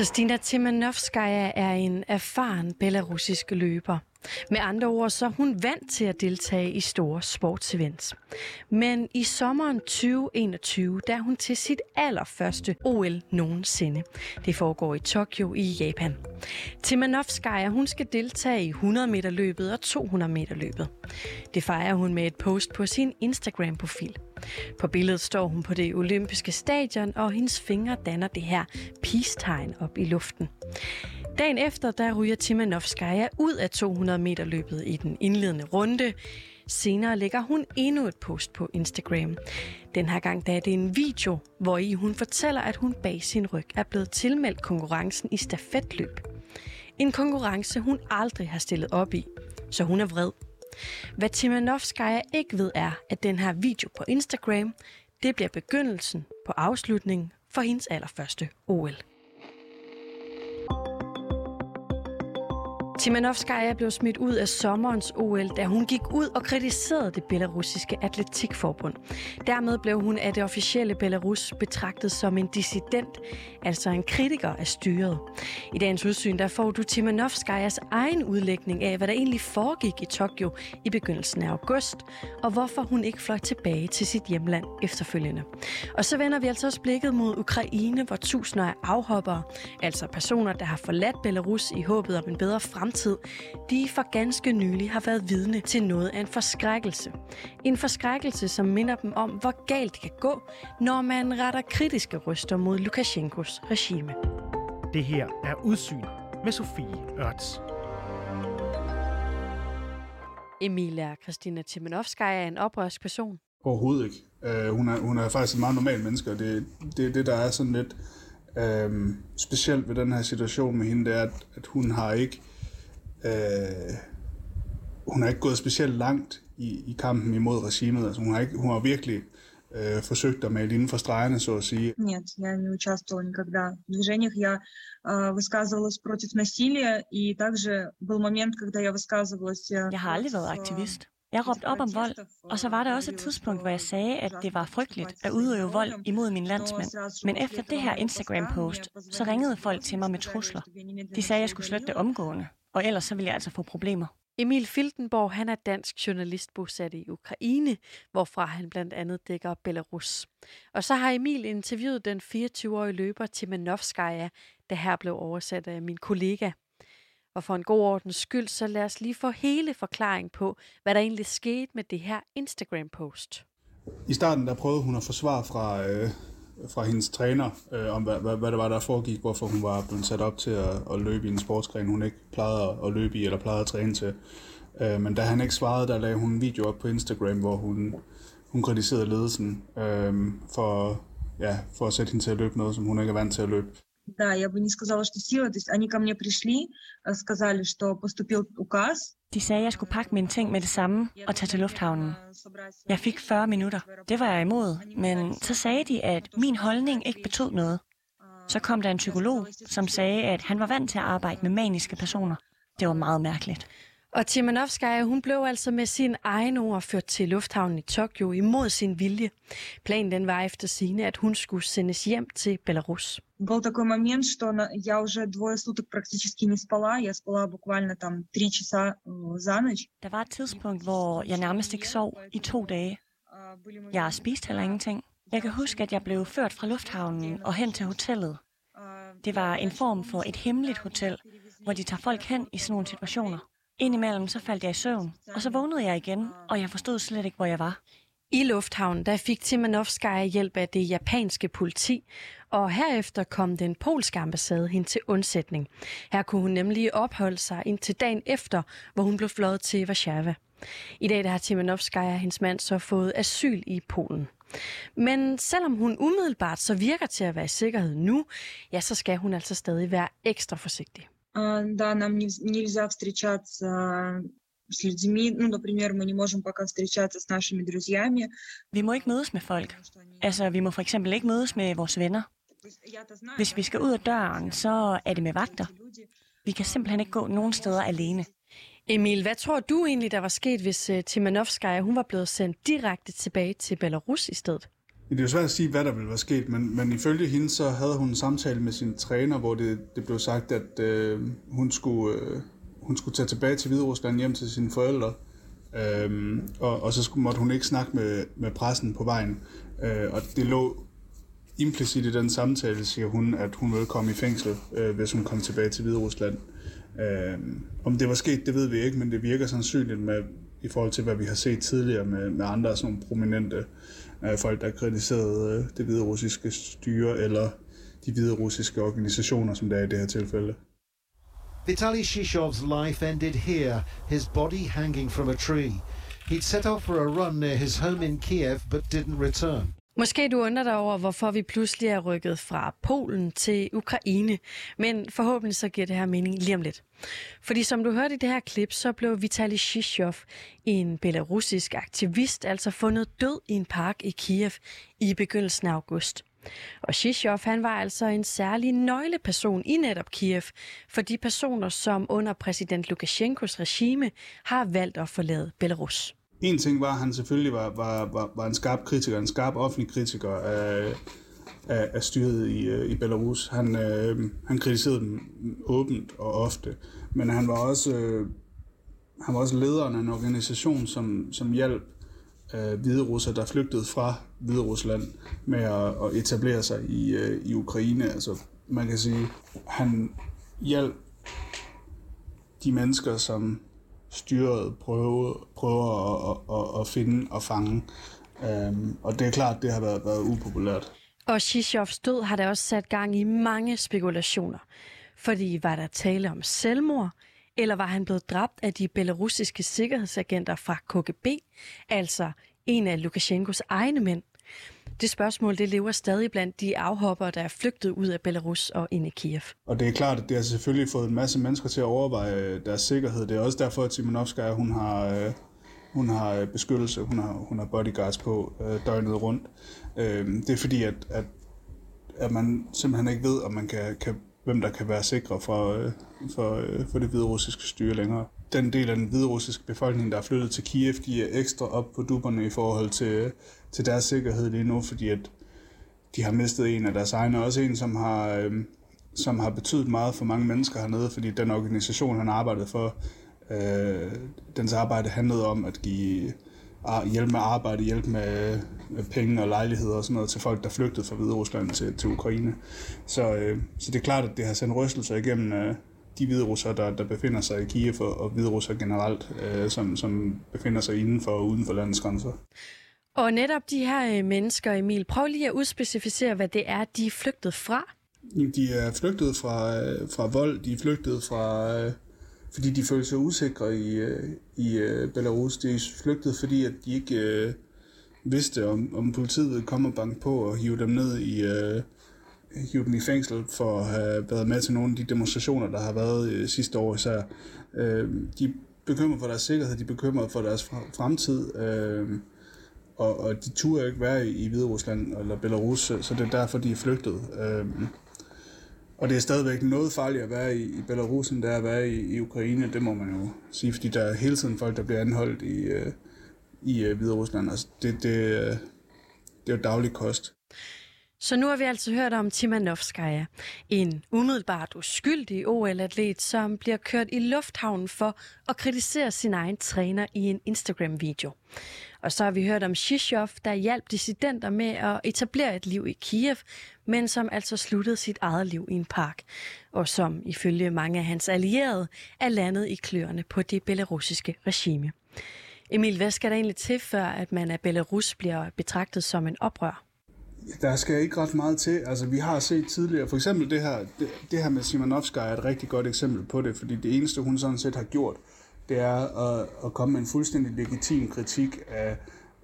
Kristina Timanovskaya er en erfaren belarusisk løber. Med andre ord så er hun vant til at deltage i store sportsevents. Men i sommeren 2021, der er hun til sit allerførste OL nogensinde. Det foregår i Tokyo i Japan. Timanovskaya, hun skal deltage i 100 meter løbet og 200 meter løbet. Det fejrer hun med et post på sin Instagram-profil. På billedet står hun på det olympiske stadion, og hendes fingre danner det her peace-tegn op i luften. Dagen efter, der ryger Timanovskaya ud af 200 meter løbet i den indledende runde. Senere lægger hun endnu et post på Instagram. Den her gang der er det en video, hvor i hun fortæller, at hun bag sin ryg er blevet tilmeldt konkurrencen i stafetløb. En konkurrence, hun aldrig har stillet op i, så hun er vred. Hvad Timanovskaya ikke ved er, at den her video på Instagram, det bliver begyndelsen på afslutningen for hendes allerførste OL. Timanovskaya blev smidt ud af sommerens OL, da hun gik ud og kritiserede det belarusiske atletikforbund. Dermed blev hun af det officielle Belarus betragtet som en dissident, altså en kritiker af styret. I dagens udsyn der får du Timanovskayas egen udlægning af, hvad der egentlig foregik i Tokyo i begyndelsen af august, og hvorfor hun ikke fløj tilbage til sit hjemland efterfølgende. Og så vender vi altså også blikket mod Ukraine, hvor tusinder af afhoppere, altså personer, der har forladt Belarus i håbet om en bedre fremtid, fremtid, de for ganske nylig har været vidne til noget af en forskrækkelse. En forskrækkelse, som minder dem om, hvor galt det kan gå, når man retter kritiske ryster mod Lukashenkos regime. Det her er Udsyn med Sofie Ørts. Emilia Kristina Timanovskaya er en oprørsk person. Overhovedet ikke. Uh, hun, er, hun er faktisk en meget normal menneske, og det det, det, der er sådan lidt uh, specielt ved den her situation med hende, det er, at, at hun har ikke Øh, hun har ikke gået specielt langt i, i kampen imod regimet. Altså, hun, har ikke, hun har virkelig э, forsøgt at male inden for stregerne, så at sige. Нет, я не участвовала никогда в движениях. Я э, высказывалась против насилия, и также был момент, когда я высказывалась... Э, jeg har aldrig været aktivist. Jeg råbte op om vold, og så var der også et tidspunkt, hvor jeg sagde, at det var frygteligt at udøve vold imod min landsmænd. Men efter det her Instagram-post, så ringede folk til mig med trusler. De sagde, at jeg skulle slette det omgående og ellers så vil jeg altså få problemer. Emil Filtenborg han er dansk journalist bosat i Ukraine, hvorfra han blandt andet dækker Belarus. Og så har Emil interviewet den 24-årige løber Timanovskaya, der her blev oversat af min kollega. Og for en god ordens skyld, så lad os lige få hele forklaring på, hvad der egentlig skete med det her Instagram-post. I starten der prøvede hun at forsvare fra, øh, fra hendes træner, øh, om hvad, hvad, hvad det var, der foregik, hvorfor hun var blevet sat op til at, at løbe i en sportsgren, hun ikke plejede at løbe i, eller plejede at træne til. Øh, men da han ikke svarede, der lagde hun en video op på Instagram, hvor hun, hun kritiserede ledelsen øh, for, ja, for at sætte hende til at løbe noget, som hun ikke er vant til at løbe. Да, я бы не сказала, что сила. То есть они ко мне пришли, э, сказали, что поступил указ. De sagde, at jeg skulle pakke mine ting med det samme og tage til lufthavnen. Jeg fik 40 minutter. Det var jeg imod, men så sagde de, at min holdning ikke betød noget. Så kom der en psykolog, som sagde, at han var vant til at arbejde med maniske personer. Det var meget mærkeligt. Og Timanovskaya, hun blev altså med sin egen ord ført til lufthavnen i Tokyo imod sin vilje. Planen den var efter sine, at hun skulle sendes hjem til Belarus. Был такой момент, что я уже двое суток практически не спала. Я спала буквально там три часа э, за ночь. Der var et tidspunkt, hvor jeg nærmest ikke sov i to dage. Jeg har spist heller ingenting. Jeg kan huske, at jeg blev ført fra lufthavnen og hen til hotellet. Det var en form for et hemmeligt hotel, hvor de tager folk hen i sådan nogle situationer. Indimellem så faldt jeg i søvn, og så vågnede jeg igen, og jeg forstod slet ikke, hvor jeg var. I lufthavnen der fik Timanovskaya hjælp af det japanske politi, og herefter kom den polske ambassade hen til undsætning. Her kunne hun nemlig opholde sig indtil dagen efter, hvor hun blev fløjet til Warszawa. I dag der har Timanovskaya og hendes mand så fået asyl i Polen. Men selvom hun umiddelbart så virker til at være i sikkerhed nu, ja, så skal hun altså stadig være ekstra forsigtig Да, нам нельзя встречаться с людьми. Ну, например, мы не можем пока встречаться с нашими друзьями. Vi må ikke mødes med folk. Altså, vi må for eksempel ikke mødes med vores venner. Hvis vi skal ud af døren, så er det med vagter. Vi kan simpelthen ikke gå nogen steder alene. Emil, hvad tror du egentlig, der var sket, hvis uh, Timanovskaya hun var blevet sendt direkte tilbage til Belarus i stedet? Det er jo svært at sige, hvad der ville være sket, men, men ifølge hende, så havde hun en samtale med sin træner, hvor det, det blev sagt, at øh, hun, skulle, øh, hun skulle tage tilbage til Hviderusland hjem til sine forældre, øh, og, og så skulle, måtte hun ikke snakke med, med pressen på vejen. Øh, og det lå implicit i den samtale, siger hun, at hun ville komme i fængsel, øh, hvis hun kom tilbage til Hviderusland. Øh, om det var sket, det ved vi ikke, men det virker sandsynligt med, i forhold til, hvad vi har set tidligere med, med andre sådan prominente øh, folk, der kritiserede øh, det hvide russiske styre, eller de hvide russiske organisationer, som det er i det her tilfælde. Vitaly Shishov's life ended here, his body hanging from a tree. He'd set off for a run near his home in Kiev, but didn't return. Måske du undrer dig over, hvorfor vi pludselig er rykket fra Polen til Ukraine, men forhåbentlig så giver det her mening lige om lidt. Fordi som du hørte i det her klip, så blev Vitali Shishov, en belarusisk aktivist, altså fundet død i en park i Kiev i begyndelsen af august. Og Shishov, han var altså en særlig nøgleperson i netop Kiev for de personer, som under præsident Lukashenkos regime har valgt at forlade Belarus. En ting var, at han selvfølgelig var, var, var, var en skarp kritiker, en skarp offentlig kritiker af, af, af styret i, øh, i Belarus. Han, øh, han kritiserede dem åbent og ofte, men han var også, øh, han var også lederen af en organisation, som, som hjalp øh, hvide russer, der flygtede fra Hvide Rusland med at, at etablere sig i, øh, i Ukraine. Altså, man kan sige, han hjalp de mennesker, som styret prøve, prøver at, at, at finde og fange. Øhm, og det er klart, det har været, været upopulært. Og Shishovs død har da også sat gang i mange spekulationer. Fordi var der tale om selvmord, eller var han blevet dræbt af de belarusiske sikkerhedsagenter fra KGB, altså en af Lukashenkos egne mænd? Det spørgsmål det lever stadig blandt de afhopper, der er flygtet ud af Belarus og ind i Kiev. Og det er klart, at det har selvfølgelig fået en masse mennesker til at overveje øh, deres sikkerhed. Det er også derfor, at Timonovskaya, hun har, øh, hun har øh, beskyttelse, hun har, hun har bodyguards på øh, døgnet rundt. Øh, det er fordi, at, at, at man simpelthen ikke ved, om man kan, kan, hvem der kan være sikre for, øh, for, for det hvide russiske styre længere den del af den hviderussiske befolkning, der er flyttet til Kiev, de er ekstra op på duberne i forhold til, til deres sikkerhed lige nu, fordi at de har mistet en af deres egne, også en, som har, øh, som har betydet meget for mange mennesker hernede, fordi den organisation, han arbejdede for, øh, dens arbejde handlede om at give hjælp med arbejde, hjælp med, med penge og lejligheder og sådan noget til folk, der flygtede fra Hvide Rusland til, til Ukraine. Så, øh, så det er klart, at det har sendt rystelser igennem øh, de hvide russere, der, der befinder sig i Kiev, og, og hvide russere generelt, øh, som, som befinder sig inden for og uden for landets grænser. Og netop de her øh, mennesker, Emil, prøv lige at udspecificere, hvad det er, de er flygtet fra. De er flygtet fra, øh, fra vold, de er flygtet fra, øh, fordi de føler sig usikre i, i Belarus. De er flygtet, fordi at de ikke øh, vidste, om, om politiet ville komme og banke på og hive dem ned i, øh, hive dem i fængsel for at have været med til nogle af de demonstrationer, der har været øh, sidste år især. Øh, de er bekymret for deres sikkerhed, de er bekymret for deres fremtid, øh, og, og de turde ikke være i, i Hvide Rusland eller Belarus, så det er derfor, de er flygtet. Øh, og det er stadigvæk noget farligt at være i, i Belarus, end det er at være i, i Ukraine, det må man jo sige, fordi der er hele tiden folk, der bliver anholdt i, øh, i øh, Hvide Rusland. Altså, det, det, øh, det er jo daglig kost. Så nu har vi altså hørt om Timanovskaya, en umiddelbart uskyldig OL-atlet, som bliver kørt i lufthavnen for at kritisere sin egen træner i en Instagram-video. Og så har vi hørt om Shishov, der hjalp dissidenter med at etablere et liv i Kiev, men som altså sluttede sit eget liv i en park, og som ifølge mange af hans allierede er landet i kløerne på det belarusiske regime. Emil, hvad skal der egentlig til, før at man af Belarus bliver betragtet som en oprør? Der skal ikke ret meget til. Altså, vi har set tidligere, for eksempel det her, det, det her med Simonovskaya er et rigtig godt eksempel på det, fordi det eneste, hun sådan set har gjort, det er at, at komme med en fuldstændig legitim kritik af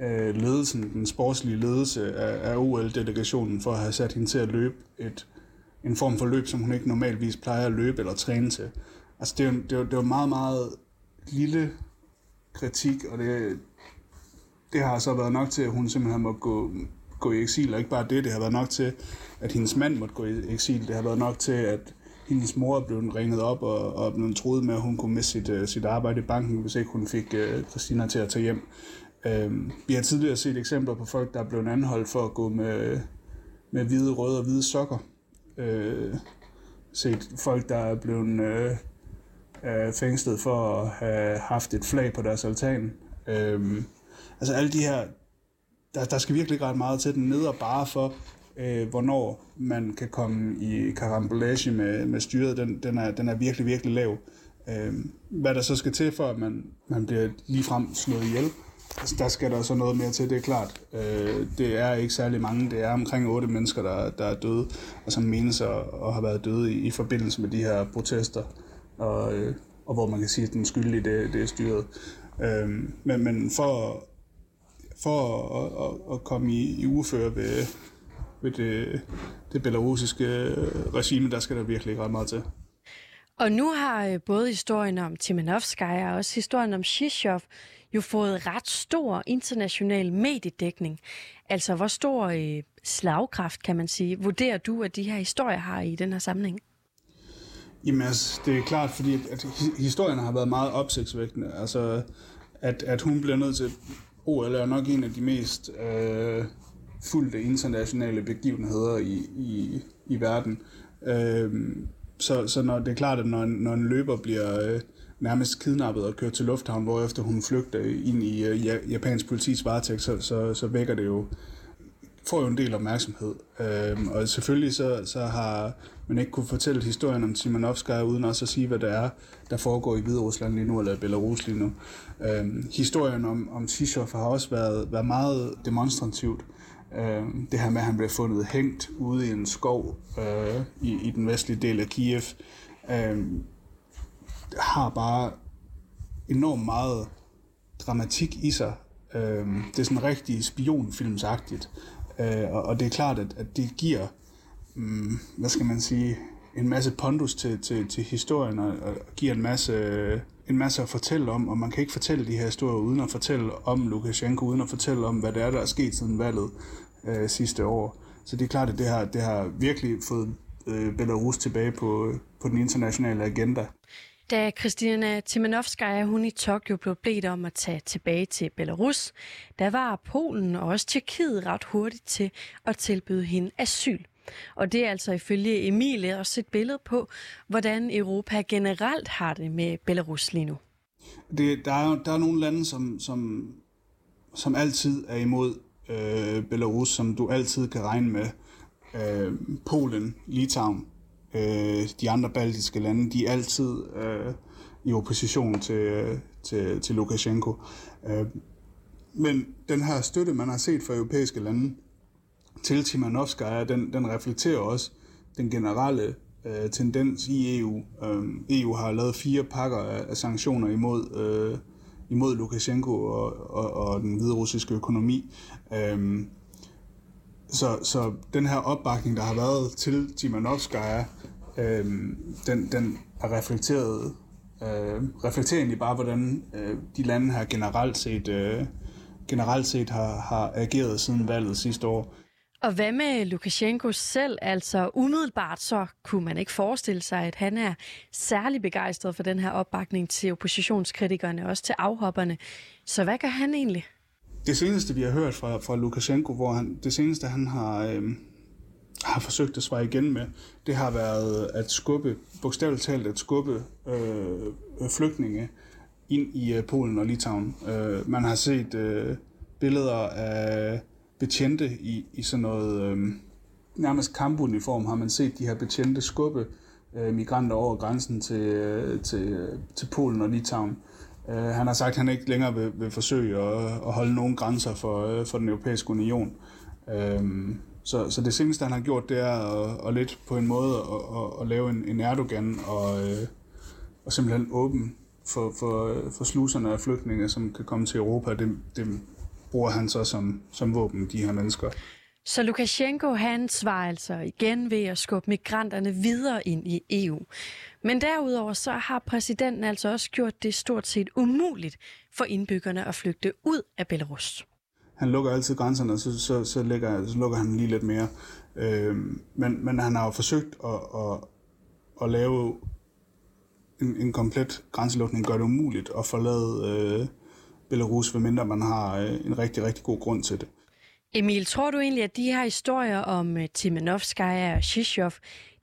øh, ledelsen, den sportslige ledelse af, af OL-delegationen, for at have sat hende til at løbe et, en form for løb, som hun ikke normalvis plejer at løbe eller træne til. Altså, det er jo, det er det er meget, meget lille kritik, og det, det har så været nok til, at hun simpelthen må gå gå i eksil, og ikke bare det, det har været nok til, at hendes mand måtte gå i eksil, det har været nok til, at hendes mor er blevet ringet op og, og blevet troet med, at hun kunne miste sit, uh, sit arbejde i banken, hvis ikke hun fik uh, Christina til at tage hjem. Uh, vi har tidligere set eksempler på folk, der er blevet anholdt for at gå med, med hvide røde og hvide sokker. Uh, set folk, der er blevet uh, uh, fængslet for at have haft et flag på deres altan. Uh, altså alle de her, der, der skal virkelig ikke ret meget til den ned og bare for, øh, hvornår man kan komme i karambolage med, med styret, den, den, er, den er virkelig, virkelig lav. Øh, hvad der så skal til for, at man, man bliver ligefrem slået ihjel, altså, der skal der så noget mere til, det er klart. Øh, det er ikke særlig mange, det er omkring otte mennesker, der, der er døde, og som menes at, at have været døde i, i forbindelse med de her protester, og, øh, og hvor man kan sige, at den skyldige, det, det er styret. Øh, men, men for, for at, at, at komme i, i uføre ved, ved det, det belarusiske regime, der skal der virkelig ikke ret meget til. Og nu har øh, både historien om Timanovskaya og også historien om Shishov jo fået ret stor international mediedækning. Altså, hvor stor øh, slagkraft, kan man sige, vurderer du, at de her historier har i den her sammenhæng? Jamen altså, det er klart, fordi at historierne har været meget opsigtsvækkende. Altså, at, at hun bliver nødt til... OL er nok en af de mest øh, fulde internationale begivenheder i, i, i verden. Øh, så, så når det er klart, at når, når en løber bliver øh, nærmest kidnappet og kørt til lufthavn, hvorefter hun flygter ind i øh, japansk politis varetægt, så, så, så vækker det jo får jo en del opmærksomhed. Øh, og selvfølgelig så, så har man ikke kunne fortælle historien om Timanovskaya uden også at sige, hvad det er, der foregår i Hvide Rusland lige nu, eller Belarus lige nu. Øhm, historien om, om Tishov har også været, været meget demonstrativt. Øhm, det her med, at han blev fundet hængt ude i en skov øh, i, i den vestlige del af Kiev, øhm, har bare enormt meget dramatik i sig. Øhm, det er sådan rigtig spionfilmsagtigt. Øh, og, og det er klart, at, at det giver, mm, hvad skal man sige, en masse pondus til, til, til historien, og, og giver en masse, en masse at fortælle om, og man kan ikke fortælle de her historier uden at fortælle om Lukashenko, uden at fortælle om, hvad det er, der er sket siden valget øh, sidste år. Så det er klart, at det har, det har virkelig fået øh, Belarus tilbage på, på den internationale agenda. Da Kristina Timanovskaya hun i Tokyo blev bedt om at tage tilbage til Belarus, der var Polen og også Tjekkiet ret hurtigt til at tilbyde hende asyl. Og det er altså ifølge Emilie også et billede på, hvordan Europa generelt har det med Belarus lige nu. Det, der, er, der er nogle lande, som, som, som altid er imod øh, Belarus, som du altid kan regne med. Øh, Polen, Litauen, øh, de andre baltiske lande, de er altid øh, i opposition til, øh, til, til Lukashenko. Øh, men den her støtte, man har set fra europæiske lande til Timanovskaya, den, den reflekterer også den generelle øh, tendens i EU. Øh, EU har lavet fire pakker af, af sanktioner imod, øh, imod Lukashenko og, og, og den hvide russiske økonomi. Øh, så, så den her opbakning, der har været til Timanovskaya, øh, den, den er reflekteret, øh, reflekterer egentlig bare, hvordan øh, de lande her generelt set, øh, generelt set har, har ageret siden valget sidste år. Og hvad med Lukashenko selv? Altså umiddelbart så kunne man ikke forestille sig, at han er særlig begejstret for den her opbakning til oppositionskritikerne, også til afhopperne. Så hvad gør han egentlig? Det seneste, vi har hørt fra, fra Lukashenko, hvor han, det seneste, han har, øh, har forsøgt at svare igen med, det har været at skubbe, bogstaveligt talt at skubbe øh, flygtninge ind i øh, Polen og Litauen. Øh, man har set øh, billeder af betjente i, i sådan noget øh, nærmest kampuniform, har man set de her betjente skubbe øh, migranter over grænsen til, øh, til, til Polen og Litauen. Øh, han har sagt, at han ikke længere vil, vil forsøge at, at holde nogen grænser for, øh, for den europæiske union. Øh, så, så det seneste, han har gjort, det er at, at lidt på en måde at, at, at lave en, en Erdogan og, øh, og simpelthen åben for, for, for sluserne af flygtninge, som kan komme til Europa. Det, det bruger han så som, som våben, de her mennesker. Så Lukashenko han svarer altså igen ved at skubbe migranterne videre ind i EU. Men derudover så har præsidenten altså også gjort det stort set umuligt for indbyggerne at flygte ud af Belarus. Han lukker altid grænserne, så, så, så, lægger, så lukker han lige lidt mere. Øh, men, men han har jo forsøgt at, at, at lave en, en komplet grænselukning, gør det umuligt at forlade øh, Belarus, medmindre man har øh, en rigtig, rigtig god grund til det. Emil, tror du egentlig, at de her historier om uh, Timanovskaya og Shishov,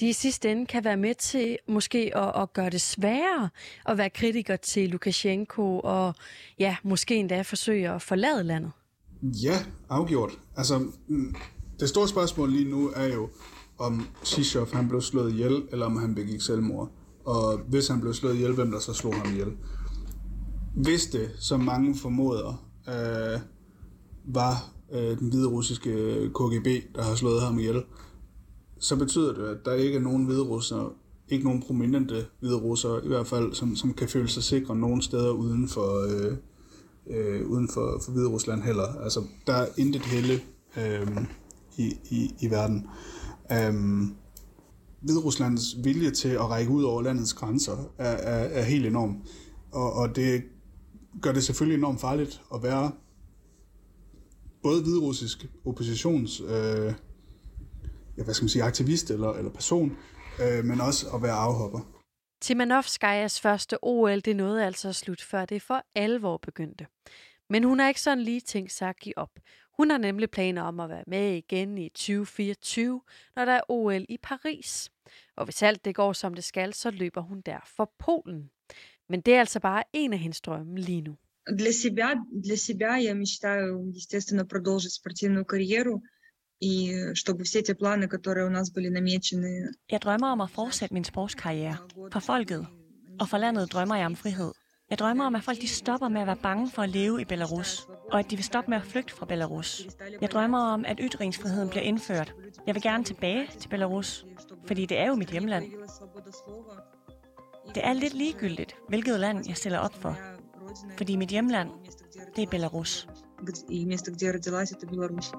de i sidste ende kan være med til måske at, at gøre det sværere at være kritiker til Lukashenko og ja, måske endda forsøge at forlade landet? Ja, afgjort. Altså, mm, det store spørgsmål lige nu er jo, om Shishov han blev slået ihjel, eller om han begik selvmord. Og hvis han blev slået ihjel, hvem der så slog ham ihjel. Hvis det, som mange formoder, øh, var øh, den hvide russiske KGB, der har slået ham ihjel, så betyder det, at der ikke er nogen hvide russere, ikke nogen prominente hvide russere, i hvert fald, som, som kan føle sig sikre nogen steder uden for, øh, øh, uden for, for Hvide Rusland heller. Altså, der er intet helle øh, i, i, i verden. Øh, Hvide Ruslands vilje til at række ud over landets grænser er, er, er helt enorm. Og, og det gør det selvfølgelig enormt farligt at være både hviderussisk oppositions øh, ja, hvad skal man sige, aktivist eller, eller person, øh, men også at være afhopper. Timanovskajas første OL, det nåede altså at slutte, før det for alvor begyndte. Men hun har ikke sådan lige tænkt sig at give op. Hun har nemlig planer om at være med igen i 2024, når der er OL i Paris. Og hvis alt det går som det skal, så løber hun der for Polen. Men det er altså bare en af hendes drømme lige nu. Для себя, для себя я мечтаю, естественно, продолжить спортивную карьеру, и чтобы все те планы, которые у нас были намечены... Jeg drømmer om at fortsætte min sportskarriere. For folket og for landet drømmer jeg om frihed. Jeg drømmer om, at folk de stopper med at være bange for at leve i Belarus, og at de vil stoppe med at flygte fra Belarus. Jeg drømmer om, at ytringsfriheden bliver indført. Jeg vil gerne tilbage til Belarus, fordi det er jo mit hjemland. Det er lidt ligegyldigt, hvilket land jeg stiller op for, fordi mit hjemland, det er Belarus. И место, где я родилась, это Беларусь.